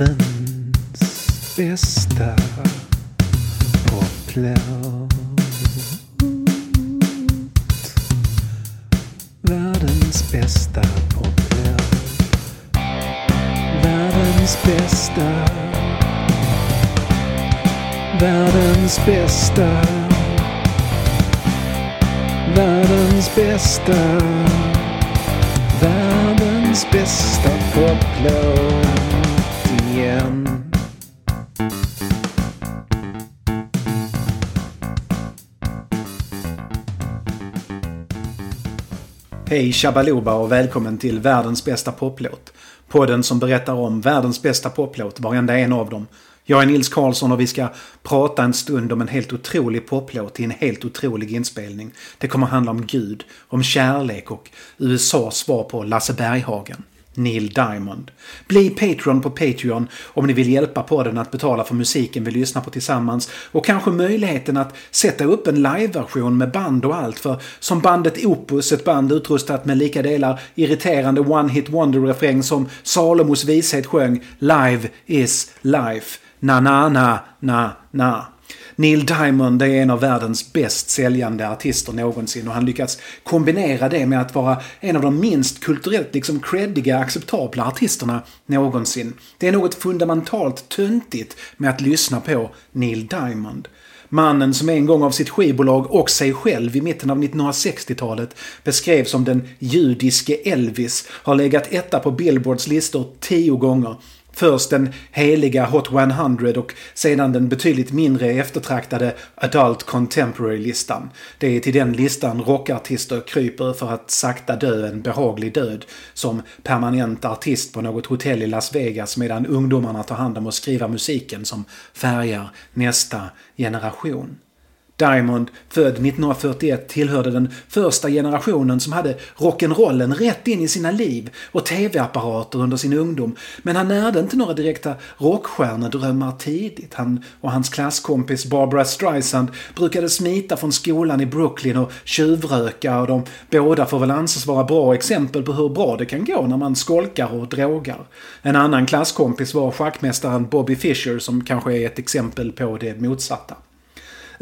Världens bästa poplåt. Världens bästa poplåt. Världens bästa. Världens bästa. Världens bästa. Världens bästa poplåt igen. Hej Shabaloba och välkommen till världens bästa poplåt. Podden som berättar om världens bästa poplåt, varenda en av dem. Jag är Nils Karlsson och vi ska prata en stund om en helt otrolig poplåt i en helt otrolig inspelning. Det kommer handla om Gud, om kärlek och USAs svar på Lasse Berghagen. Neil Diamond. Bli Patreon på Patreon om ni vill hjälpa podden att betala för musiken vi lyssnar på tillsammans och kanske möjligheten att sätta upp en liveversion med band och allt för som bandet Opus, ett band utrustat med lika delar irriterande one-hit wonder-refräng som Salomos vishet sjöng “Live is life”. Na na na na na. Neil Diamond är en av världens bäst säljande artister någonsin och han lyckats kombinera det med att vara en av de minst kulturellt liksom creddiga acceptabla artisterna någonsin. Det är något fundamentalt töntigt med att lyssna på Neil Diamond. Mannen som en gång av sitt skivbolag och sig själv i mitten av 1960-talet beskrevs som den judiske Elvis har legat etta på Billboards listor tio gånger. Först den heliga Hot 100 och sedan den betydligt mindre eftertraktade Adult Contemporary-listan. Det är till den listan rockartister kryper för att sakta dö en behaglig död som permanent artist på något hotell i Las Vegas medan ungdomarna tar hand om att skriva musiken som färgar nästa generation. Diamond, född 1941, tillhörde den första generationen som hade rock'n'rollen rätt in i sina liv och tv-apparater under sin ungdom. Men han närde inte några direkta rockstjärnedrömmar tidigt. Han och hans klasskompis Barbara Streisand brukade smita från skolan i Brooklyn och tjuvröka och de båda får väl anses vara bra exempel på hur bra det kan gå när man skolkar och drogar. En annan klasskompis var schackmästaren Bobby Fischer som kanske är ett exempel på det motsatta.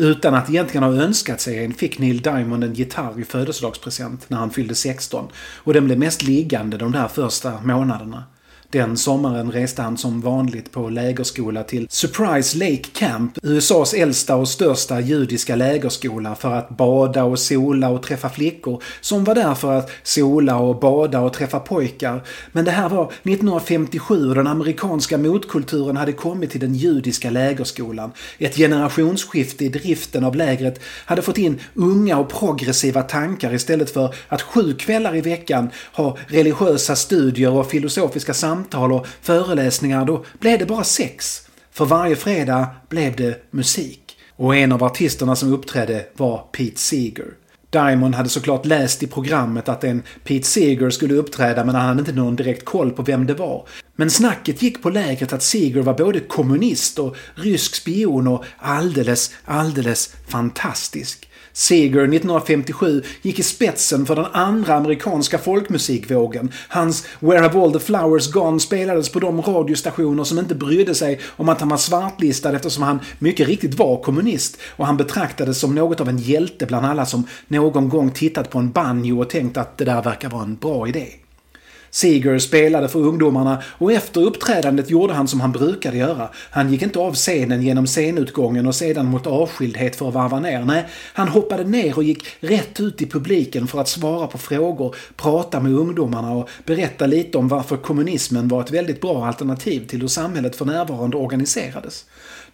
Utan att egentligen ha önskat sig en fick Neil Diamond en gitarr i födelsedagspresent när han fyllde 16 och den blev mest liggande de där första månaderna. Den sommaren reste han som vanligt på lägerskola till Surprise Lake Camp, USAs äldsta och största judiska lägerskola för att bada och sola och träffa flickor som var där för att sola och bada och träffa pojkar. Men det här var 1957 och den amerikanska motkulturen hade kommit till den judiska lägerskolan. Ett generationsskifte i driften av lägret hade fått in unga och progressiva tankar istället för att sju kvällar i veckan ha religiösa studier och filosofiska samtal samtal och föreläsningar, då blev det bara sex. För varje fredag blev det musik. Och en av artisterna som uppträdde var Pete Seeger. Diamond hade såklart läst i programmet att en Pete Seeger skulle uppträda men han hade inte någon direkt koll på vem det var. Men snacket gick på lägret att Seeger var både kommunist och rysk spion och alldeles, alldeles fantastisk. Seeger 1957 gick i spetsen för den andra amerikanska folkmusikvågen. Hans “Where have all the flowers gone” spelades på de radiostationer som inte brydde sig om att han var svartlistad eftersom han mycket riktigt var kommunist och han betraktades som något av en hjälte bland alla som någon gång tittat på en banjo och tänkt att det där verkar vara en bra idé. Seeger spelade för ungdomarna och efter uppträdandet gjorde han som han brukade göra. Han gick inte av scenen genom scenutgången och sedan mot avskildhet för att varva ner. Nej, han hoppade ner och gick rätt ut i publiken för att svara på frågor, prata med ungdomarna och berätta lite om varför kommunismen var ett väldigt bra alternativ till hur samhället för närvarande organiserades.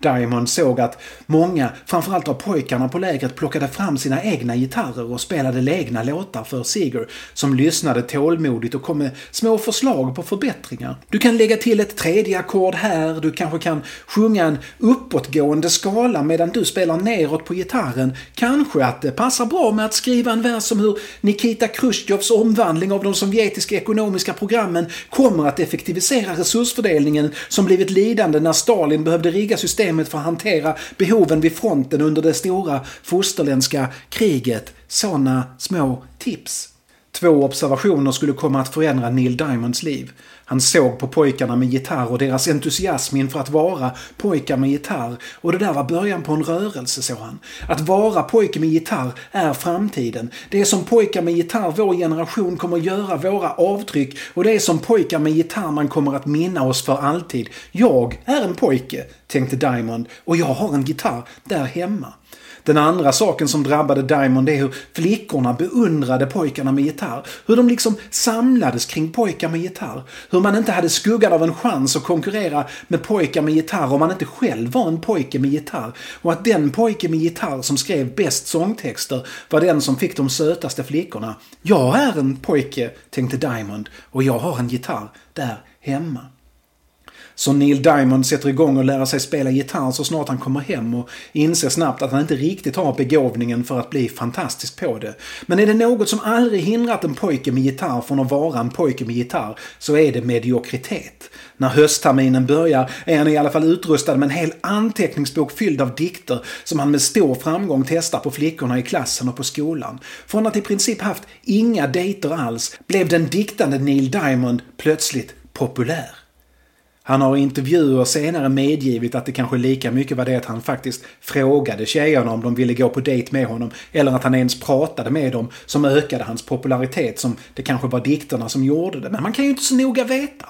Diamond såg att många, framförallt av pojkarna på lägret, plockade fram sina egna gitarrer och spelade egna låtar för Seeger som lyssnade tålmodigt och kom med små förslag på förbättringar. Du kan lägga till ett tredje ackord här, du kanske kan sjunga en uppåtgående skala medan du spelar neråt på gitarren. Kanske att det passar bra med att skriva en vers om hur Nikita Khrushchevs omvandling av de sovjetiska ekonomiska programmen kommer att effektivisera resursfördelningen som blivit lidande när Stalin behövde rigga systemet för att hantera behoven vid fronten under det stora fosterländska kriget. Sådana små tips. Två observationer skulle komma att förändra Neil Diamonds liv. Han såg på pojkarna med gitarr och deras entusiasm inför att vara pojkar med gitarr. Och det där var början på en rörelse, såg han. Att vara pojke med gitarr är framtiden. Det är som pojkar med gitarr vår generation kommer göra våra avtryck och det är som pojkar med gitarr man kommer att minna oss för alltid. Jag är en pojke, tänkte Diamond, och jag har en gitarr där hemma. Den andra saken som drabbade Diamond är hur flickorna beundrade pojkarna med gitarr. Hur de liksom samlades kring pojkar med gitarr. Hur man inte hade skuggan av en chans att konkurrera med pojkar med gitarr om man inte själv var en pojke med gitarr. Och att den pojke med gitarr som skrev bäst sångtexter var den som fick de sötaste flickorna. Jag är en pojke, tänkte Diamond, och jag har en gitarr där hemma. Så Neil Diamond sätter igång och lär sig spela gitarr så snart han kommer hem och inser snabbt att han inte riktigt har begåvningen för att bli fantastisk på det. Men är det något som aldrig hindrat en pojke med gitarr från att vara en pojke med gitarr så är det mediokritet. När höstterminen börjar är han i alla fall utrustad med en hel anteckningsbok fylld av dikter som han med stor framgång testar på flickorna i klassen och på skolan. Från att i princip haft inga dejter alls blev den diktande Neil Diamond plötsligt populär. Han har i intervjuer senare medgivit att det kanske lika mycket var det att han faktiskt frågade tjejerna om de ville gå på dejt med honom eller att han ens pratade med dem som ökade hans popularitet som det kanske var dikterna som gjorde det. Men man kan ju inte så noga veta.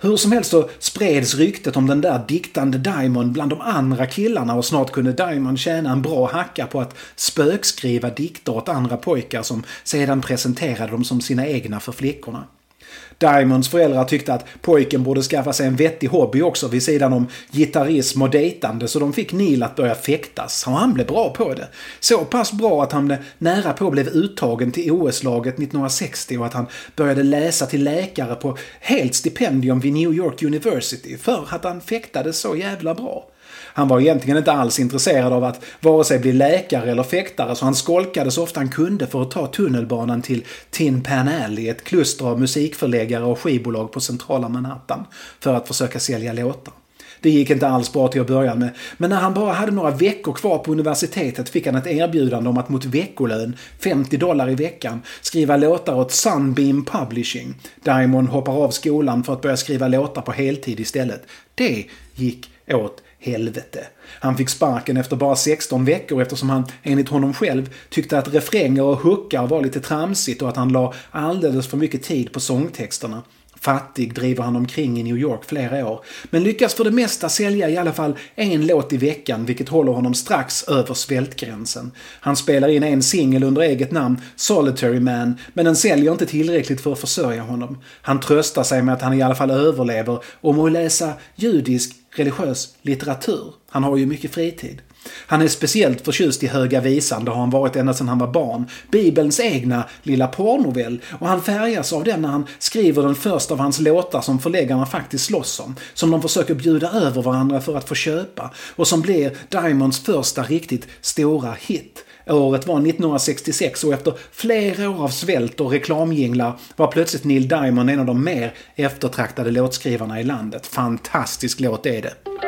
Hur som helst så spreds ryktet om den där diktande Diamond bland de andra killarna och snart kunde Diamond tjäna en bra hacka på att spökskriva dikter åt andra pojkar som sedan presenterade dem som sina egna för flickorna. Diamonds föräldrar tyckte att pojken borde skaffa sig en vettig hobby också vid sidan om gitarrism och dejtande så de fick Neil att börja fäktas och han blev bra på det. Så pass bra att han nära på blev uttagen till OS-laget 1960 och att han började läsa till läkare på helt stipendium vid New York University för att han fäktades så jävla bra. Han var egentligen inte alls intresserad av att vare sig bli läkare eller fäktare så han skolkade så ofta han kunde för att ta tunnelbanan till Tin Pan Alley, ett kluster av musikförläggare och skivbolag på centrala Manhattan, för att försöka sälja låtar. Det gick inte alls bra till att börja med. Men när han bara hade några veckor kvar på universitetet fick han ett erbjudande om att mot veckolön, 50 dollar i veckan, skriva låtar åt Sunbeam Publishing. Diamond hoppar av skolan för att börja skriva låtar på heltid istället. Det gick åt helvete. Han fick sparken efter bara 16 veckor eftersom han, enligt honom själv, tyckte att refränger och hookar var lite tramsigt och att han la alldeles för mycket tid på sångtexterna. Fattig driver han omkring i New York flera år, men lyckas för det mesta sälja i alla fall en låt i veckan vilket håller honom strax över svältgränsen. Han spelar in en singel under eget namn, Solitary Man, men den säljer inte tillräckligt för att försörja honom. Han tröstar sig med att han i alla fall överlever och må läsa judisk religiös litteratur. Han har ju mycket fritid. Han är speciellt förtjust i Höga Visan, det har han varit ända sedan han var barn. Bibelns egna lilla porrnovell. Och han färgas av den när han skriver den första av hans låtar som förläggarna faktiskt slåss om. Som de försöker bjuda över varandra för att få köpa. Och som blir Diamonds första riktigt stora hit. Året var 1966 och efter flera år av svält och reklamjinglar var plötsligt Neil Diamond en av de mer eftertraktade låtskrivarna i landet. Fantastisk låt är det.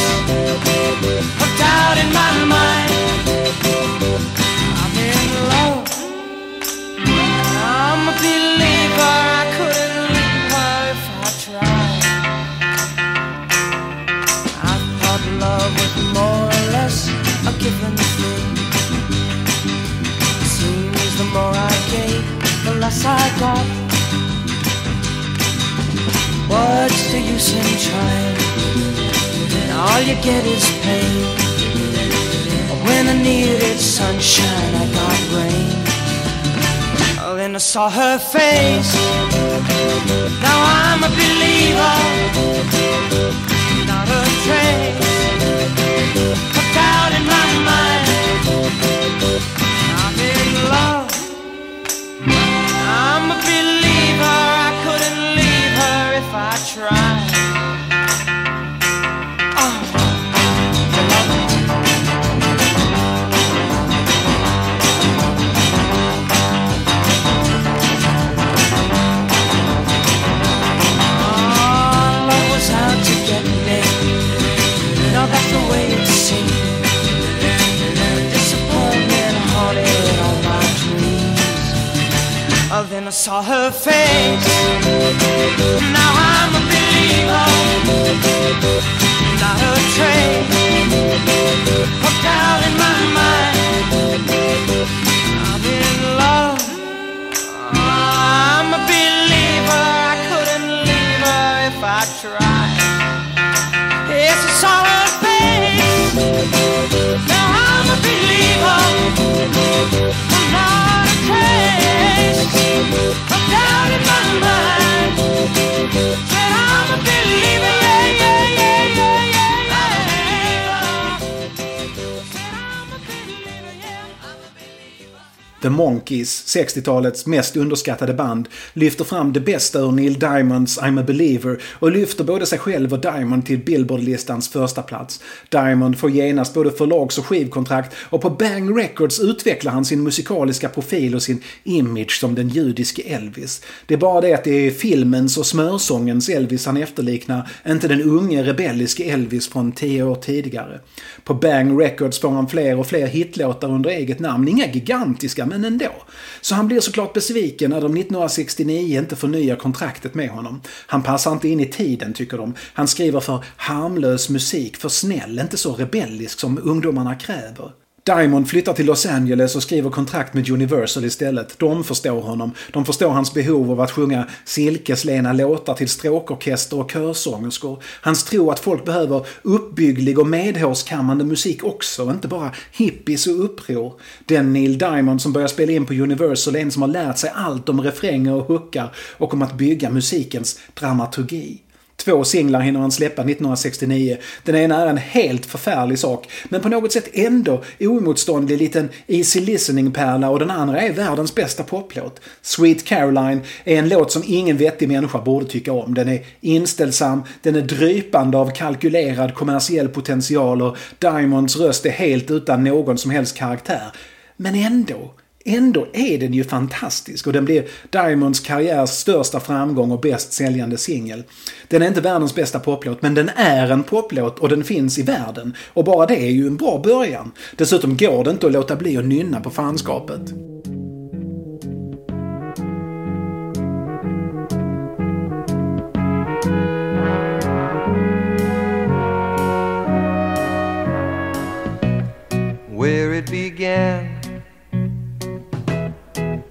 in my mind. I'm. I'm a believer. I couldn't leave her if I tried. I thought love was more or less a given thing. Seems the more I gave, the less I got. What's the use in trying? all you get is pain. When I needed sunshine, I got rain. Oh, then I saw her face. Now I'm a believer. Not a trace. A doubt in my mind. I'm in love. I'm a believer. I couldn't leave her if I tried. Saw her face. Now I'm a believer, The Monkees, 60-talets mest underskattade band, lyfter fram det bästa ur Neil Diamonds I'm a believer och lyfter både sig själv och Diamond till Billboard-listans första plats. Diamond får genast både förlags och skivkontrakt och på Bang Records utvecklar han sin musikaliska profil och sin image som den judiske Elvis. Det är bara det att det är filmens och smörsångens Elvis han efterliknar, inte den unge rebelliske Elvis från tio år tidigare. På Bang Records får han fler och fler hitlåtar under eget namn, inga gigantiska men ändå. Så han blir såklart besviken när de 1969 inte förnyar kontraktet med honom. Han passar inte in i tiden tycker de. Han skriver för harmlös musik, för snäll, inte så rebellisk som ungdomarna kräver. Diamond flyttar till Los Angeles och skriver kontrakt med Universal istället. De förstår honom. De förstår hans behov av att sjunga silkeslena låtar till stråkorkester och körsångerskor. Hans tro att folk behöver uppbygglig och medhårskammande musik också, inte bara hippies och uppror. Den Neil Diamond som börjar spela in på Universal är en som har lärt sig allt om refränger och hookar och om att bygga musikens dramaturgi. Två singlar hinner han släppa 1969. Den ena är en helt förfärlig sak, men på något sätt ändå oemotståndlig liten easy listening-pärla och den andra är världens bästa poplåt. Sweet Caroline är en låt som ingen vettig människa borde tycka om. Den är inställsam, den är drypande av kalkylerad kommersiell potential och Diamonds röst är helt utan någon som helst karaktär. Men ändå. Ändå är den ju fantastisk och den blir Diamonds karriärs största framgång och bäst säljande singel. Den är inte världens bästa poplåt, men den är en poplåt och den finns i världen. Och bara det är ju en bra början. Dessutom går det inte att låta bli att nynna på fanskapet. where it began.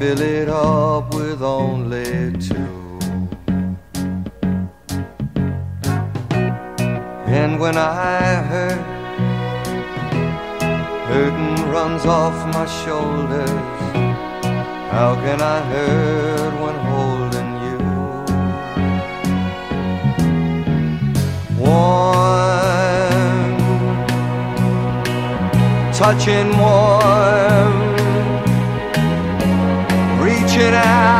fill it up with only two. And when I hurt, hurting runs off my shoulders. How can I hurt when holding you? Warm, touching warm, it out.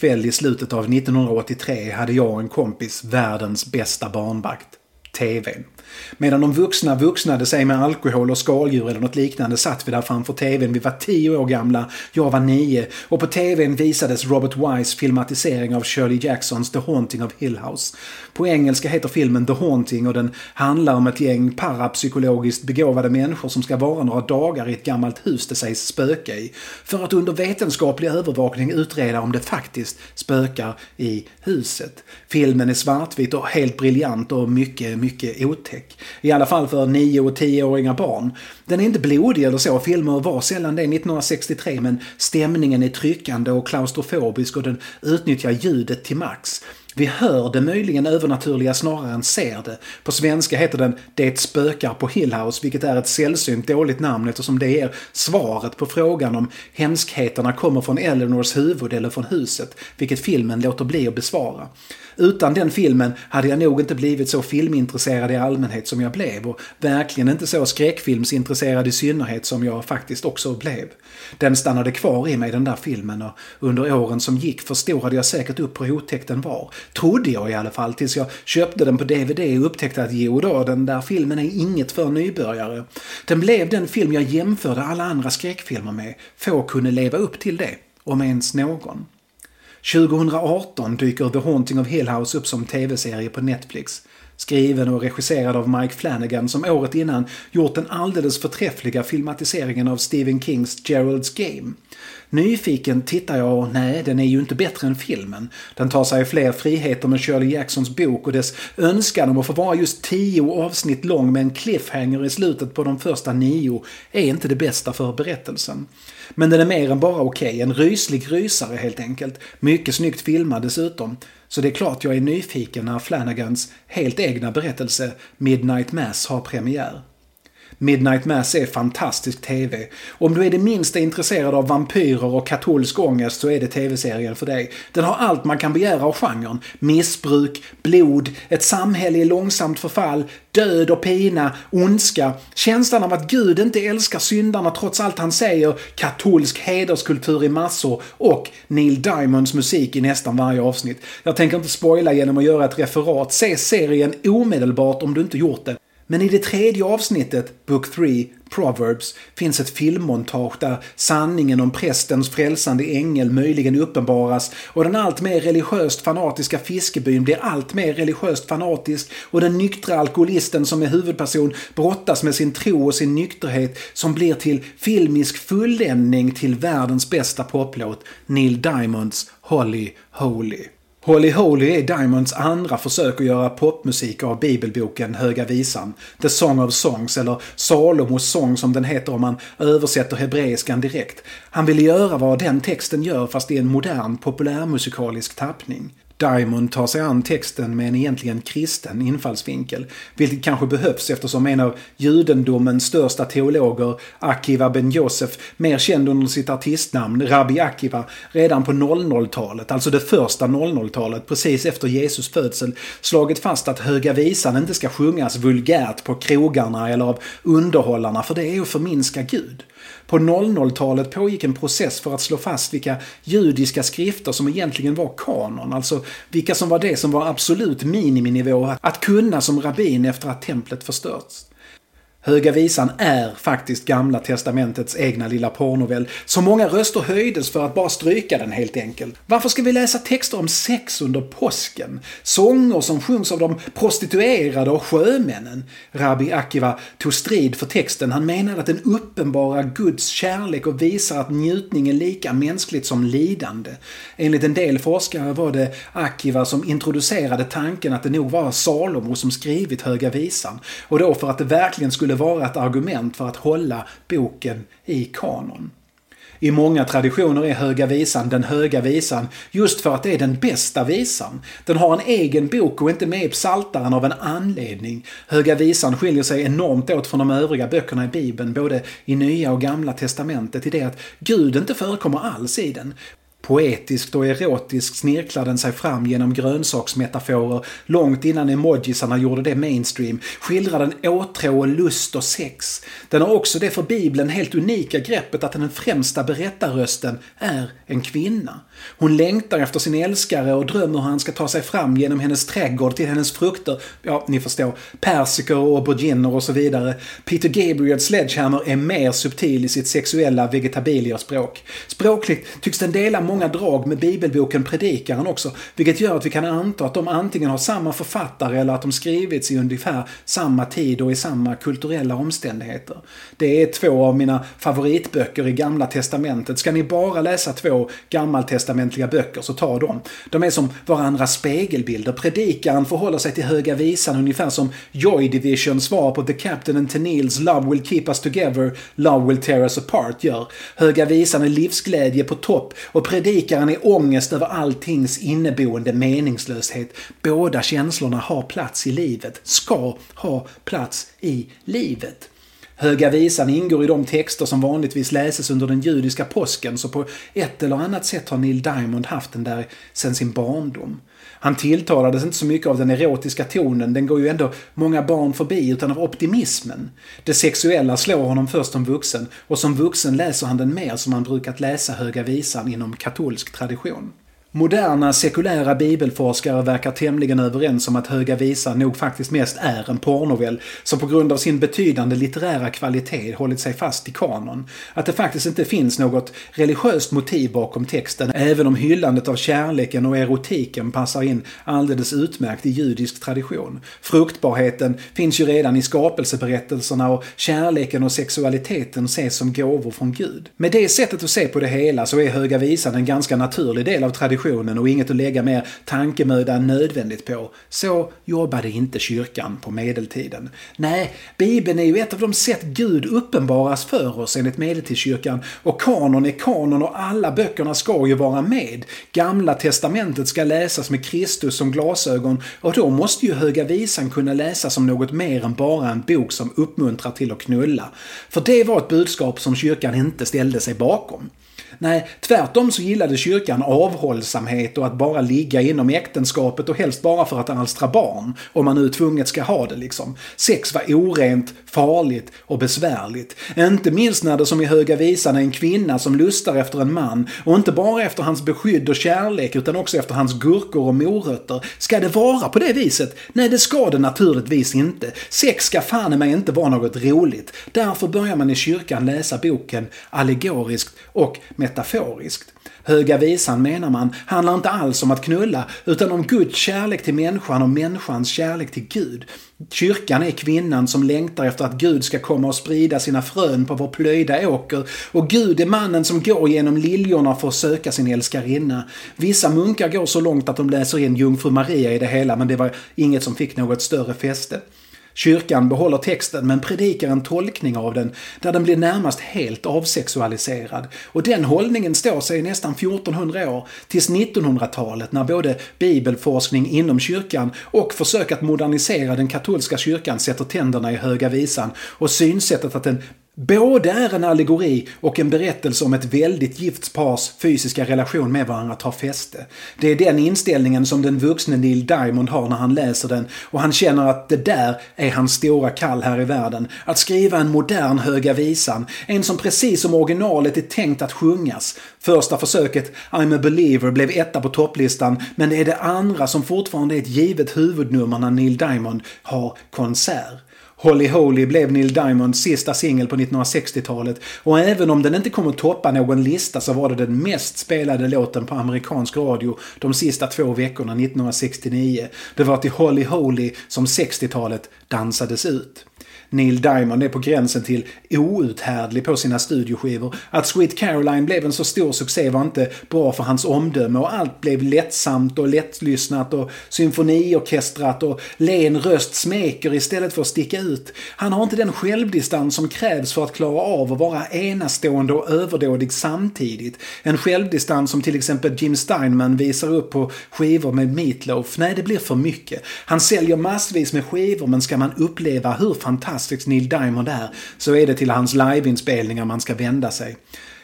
Kväll i slutet av 1983 hade jag och en kompis världens bästa barnvakt. TVn. Medan de vuxna vuxnade sig med alkohol och skaldjur eller något liknande satt vi där framför TVn. Vi var tio år gamla, jag var nio och på TVn visades Robert Wise filmatisering av Shirley Jacksons The Haunting of Hill House. På engelska heter filmen The Haunting och den handlar om ett gäng parapsykologiskt begåvade människor som ska vara några dagar i ett gammalt hus det sägs spöka i. För att under vetenskaplig övervakning utreda om det faktiskt spökar i huset. Filmen är svartvit och helt briljant och mycket, mycket otäck. I alla fall för 9 och 10-åringar barn. Den är inte blodig eller så, filmer var sällan det 1963 men stämningen är tryckande och klaustrofobisk och den utnyttjar ljudet till max. Vi hör det möjligen övernaturliga snarare än ser det. På svenska heter den Det spökar på Hillhouse, vilket är ett sällsynt dåligt namn eftersom det ger svaret på frågan om hemskheterna kommer från Eleanors huvud eller från huset, vilket filmen låter bli att besvara. Utan den filmen hade jag nog inte blivit så filmintresserad i allmänhet som jag blev och verkligen inte så skräckfilmsintresserad i synnerhet som jag faktiskt också blev. Den stannade kvar i mig den där filmen och under åren som gick förstorade jag säkert upp hur otäck den var. Trodde jag i alla fall tills jag köpte den på DVD och upptäckte att jo då, den där filmen är inget för nybörjare. Den blev den film jag jämförde alla andra skräckfilmer med. Få kunde leva upp till det, om ens någon. 2018 dyker The Haunting of Hill House upp som tv-serie på Netflix. Skriven och regisserad av Mike Flanagan som året innan gjort den alldeles förträffliga filmatiseringen av Stephen Kings Gerald's Game. Nyfiken tittar jag och nej, den är ju inte bättre än filmen. Den tar sig fler friheter med Shirley Jacksons bok och dess önskan om att få vara just tio avsnitt lång med en cliffhanger i slutet på de första nio är inte det bästa för berättelsen. Men den är mer än bara okej, okay. en ryslig rysare helt enkelt. Mycket snyggt filmad dessutom. Så det är klart jag är nyfiken när Flanagans helt egna berättelse Midnight Mass har premiär. Midnight Mass är fantastisk TV. Om du är det minsta intresserad av vampyrer och katolsk ångest så är det TV-serien för dig. Den har allt man kan begära av genren. Missbruk, blod, ett samhälle i långsamt förfall, död och pina, ondska, känslan av att Gud inte älskar syndarna trots allt han säger, katolsk hederskultur i massor och Neil Diamonds musik i nästan varje avsnitt. Jag tänker inte spoila genom att göra ett referat. Se serien omedelbart om du inte gjort det. Men i det tredje avsnittet, Book 3, Proverbs, finns ett filmmontage där sanningen om prästens frälsande ängel möjligen uppenbaras och den alltmer religiöst fanatiska fiskebyn blir alltmer religiöst fanatisk och den nyktra alkoholisten som är huvudperson brottas med sin tro och sin nykterhet som blir till filmisk fulländning till världens bästa poplåt, Neil Diamonds Holly Holy. Holy Holy är Diamonds andra försök att göra popmusik av bibelboken Höga Visan, The Song of Songs, eller Salomos sång som den heter om man översätter hebreiskan direkt. Han ville göra vad den texten gör fast i en modern populärmusikalisk tappning. Diamond tar sig an texten med en egentligen kristen infallsvinkel, vilket kanske behövs eftersom en av judendomens största teologer, Akiva ben Josef, mer känd under sitt artistnamn Rabbi Akiva, redan på 00-talet, alltså det första 00-talet, precis efter Jesus födsel, slagit fast att Höga Visan inte ska sjungas vulgärt på krogarna eller av underhållarna, för det är att förminska Gud. På 00-talet pågick en process för att slå fast vilka judiska skrifter som egentligen var kanon, alltså vilka som var det som var absolut miniminivå att kunna som rabbin efter att templet förstörts. Höga Visan är faktiskt Gamla Testamentets egna lilla porrnovell. Så många röster höjdes för att bara stryka den helt enkelt. Varför ska vi läsa texter om sex under påsken? Sånger som sjungs av de prostituerade och sjömännen? Rabbi Akiva tog strid för texten. Han menade att den uppenbarar Guds kärlek och visar att njutning är lika mänskligt som lidande. Enligt en del forskare var det Akiva som introducerade tanken att det nog var Salomo som skrivit Höga Visan. Och då för att det verkligen skulle skulle vara ett argument för att hålla boken i kanon. I många traditioner är Höga Visan den höga visan just för att det är den bästa visan. Den har en egen bok och inte med i Psaltaren av en anledning. Höga Visan skiljer sig enormt åt från de övriga böckerna i Bibeln, både i Nya och Gamla Testamentet, i det att Gud inte förekommer alls i den. Poetiskt och erotiskt snirklar den sig fram genom grönsaksmetaforer långt innan emojisarna gjorde det mainstream. Skildrar den åtrå och lust och sex. Den har också det för Bibeln helt unika greppet att den främsta berättarrösten är en kvinna. Hon längtar efter sin älskare och drömmer hur han ska ta sig fram genom hennes trädgård till hennes frukter. Ja, ni förstår. Persikor och auberginer och så vidare. Peter Gabriels Sledgehammer är mer subtil i sitt sexuella vegetabilierspråk. Språkligt tycks den dela många drag med bibelboken Predikaren också, vilket gör att vi kan anta att de antingen har samma författare eller att de skrivits i ungefär samma tid och i samma kulturella omständigheter. Det är två av mina favoritböcker i Gamla Testamentet. Ska ni bara läsa två gammaltestamentliga böcker så ta dem. De är som varandras spegelbilder. Predikaren förhåller sig till Höga Visan ungefär som Joy Division svar på The Captain and Tennils Love Will Keep Us Together, Love Will Tear Us Apart gör. Höga Visan är livsglädje på topp och predikaren är ångest över alltings inneboende meningslöshet. Båda känslorna har plats i livet, ska ha plats i livet. Höga visan ingår i de texter som vanligtvis läses under den judiska påsken så på ett eller annat sätt har Neil Diamond haft den där sedan sin barndom. Han tilltalades inte så mycket av den erotiska tonen, den går ju ändå många barn förbi, utan av optimismen. Det sexuella slår honom först som vuxen och som vuxen läser han den mer som han brukat läsa Höga Visan inom katolsk tradition. Moderna sekulära bibelforskare verkar tämligen överens om att Höga Visan nog faktiskt mest är en porrnovell som på grund av sin betydande litterära kvalitet hållit sig fast i kanon. Att det faktiskt inte finns något religiöst motiv bakom texten, även om hyllandet av kärleken och erotiken passar in alldeles utmärkt i judisk tradition. Fruktbarheten finns ju redan i skapelseberättelserna och kärleken och sexualiteten ses som gåvor från Gud. Med det sättet att se på det hela så är Höga Visan en ganska naturlig del av traditionen traditionen och inget att lägga mer tankemöda nödvändigt på. Så jobbade inte kyrkan på medeltiden. Nej, Bibeln är ju ett av de sätt Gud uppenbaras för oss enligt medeltidskyrkan och kanon är kanon och alla böckerna ska ju vara med. Gamla testamentet ska läsas med Kristus som glasögon och då måste ju Höga Visan kunna läsas som något mer än bara en bok som uppmuntrar till att knulla. För det var ett budskap som kyrkan inte ställde sig bakom. Nej, tvärtom så gillade kyrkan avhållsamhet och att bara ligga inom äktenskapet och helst bara för att alstra barn. Om man nu tvunget ska ha det liksom. Sex var orent, farligt och besvärligt. Inte minst när det som i Höga Visan är en kvinna som lustar efter en man och inte bara efter hans beskydd och kärlek utan också efter hans gurkor och morötter. Ska det vara på det viset? Nej, det ska det naturligtvis inte. Sex ska fan mig inte vara något roligt. Därför börjar man i kyrkan läsa boken allegoriskt och metaforiskt. Höga visan menar man handlar inte alls om att knulla utan om Guds kärlek till människan och människans kärlek till Gud. Kyrkan är kvinnan som längtar efter att Gud ska komma och sprida sina frön på vår plöjda åker och Gud är mannen som går genom liljorna för att söka sin älskarinna. Vissa munkar går så långt att de läser in Jungfru Maria i det hela men det var inget som fick något större fäste. Kyrkan behåller texten men predikar en tolkning av den där den blir närmast helt avsexualiserad. Och den hållningen står sig i nästan 1400 år, tills 1900-talet när både bibelforskning inom kyrkan och försök att modernisera den katolska kyrkan sätter tänderna i höga visan och synsättet att den Både är en allegori och en berättelse om ett väldigt gift pars fysiska relation med varandra tar fäste. Det är den inställningen som den vuxne Neil Diamond har när han läser den och han känner att det där är hans stora kall här i världen. Att skriva en modern Höga Visan, en som precis som originalet är tänkt att sjungas. Första försöket, I'm a believer, blev etta på topplistan men det är det andra som fortfarande är ett givet huvudnummer när Neil Diamond har konsert. Holly Holy blev Neil Diamonds sista singel på 1960-talet och även om den inte kommer toppa någon lista så var det den mest spelade låten på amerikansk radio de sista två veckorna 1969. Det var till Holly Holy som 60-talet dansades ut. Neil Diamond är på gränsen till outhärdlig på sina studioskivor. Att Sweet Caroline blev en så stor succé var inte bra för hans omdöme och allt blev lättsamt och lättlyssnat och symfoniorkestrat och len röst smeker istället för att sticka ut. Han har inte den självdistans som krävs för att klara av att vara enastående och överdådig samtidigt. En självdistans som till exempel Jim Steinman visar upp på skivor med Meatloaf. Nej, det blir för mycket. Han säljer massvis med skivor men ska man uppleva hur fantastiskt fantastisk Neil Diamond är så är det till hans liveinspelningar man ska vända sig.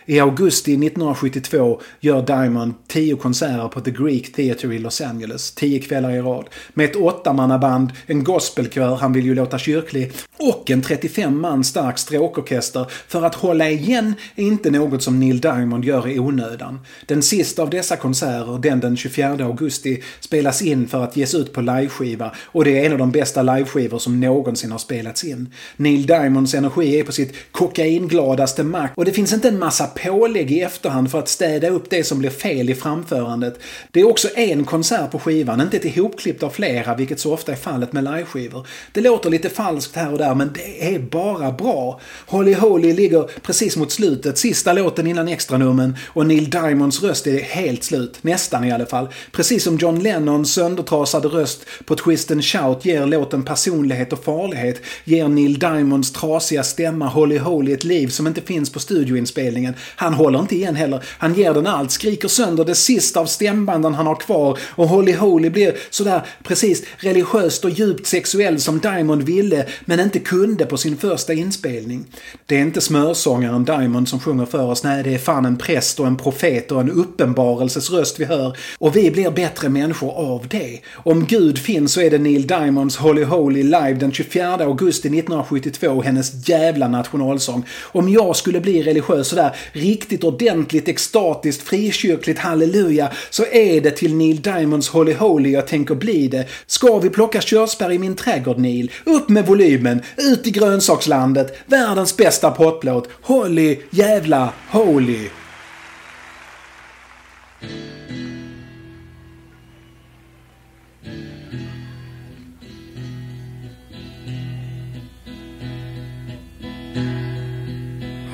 I augusti 1972 gör Diamond 10 konserter på The Greek Theatre i Los Angeles, 10 kvällar i rad. Med ett åttamannaband, en gospelkör, han vill ju låta kyrklig, och en 35 man stark stråkorkester för att hålla igen är inte något som Neil Diamond gör i onödan. Den sista av dessa konserter, den den 24 augusti, spelas in för att ges ut på liveskiva och det är en av de bästa liveskivor som någonsin har spelats in. Neil Diamonds energi är på sitt kokaingladaste mack och det finns inte en massa pålägg i efterhand för att städa upp det som blir fel i framförandet. Det är också en konsert på skivan, inte ett ihopklippt av flera, vilket så ofta är fallet med liveskivor. Det låter lite falskt här och där, men det är bara bra. Holly Holy ligger precis mot slutet, sista låten innan extranummen och Neil Diamonds röst är helt slut, nästan i alla fall. Precis som John Lennons söndertrasade röst på Twist and Shout ger låten personlighet och farlighet, ger Neil Diamonds trasiga stämma Holly Holy ett liv som inte finns på studioinspelningen. Han håller inte igen heller. Han ger den allt, skriker sönder det sista av stämbanden han har kvar och Holly Holy blir sådär precis religiöst och djupt sexuell som Diamond ville men inte kunde på sin första inspelning. Det är inte smörsångaren Diamond som sjunger för oss, nej det är fan en präst och en profet och en uppenbarelses röst vi hör. Och vi blir bättre människor av det. Om Gud finns så är det Neil Diamonds Holy Holy live den 24 augusti 1972, hennes jävla nationalsång. Om jag skulle bli religiös sådär riktigt ordentligt extatiskt frikyrkligt halleluja så är det till Neil Diamonds Holy Holy jag tänker bli det. Ska vi plocka körsbär i min trädgård Neil? Upp med volymen, ut i grönsakslandet, världens bästa potplåt, Holly jävla Holy.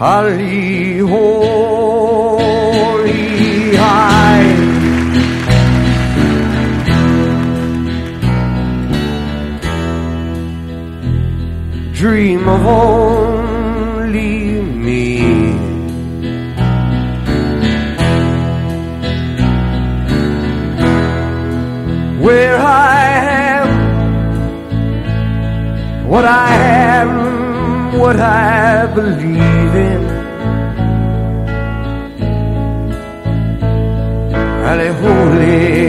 Holly holy high. Dream of only me. Where I am, what I am, what I believe Holy, holy.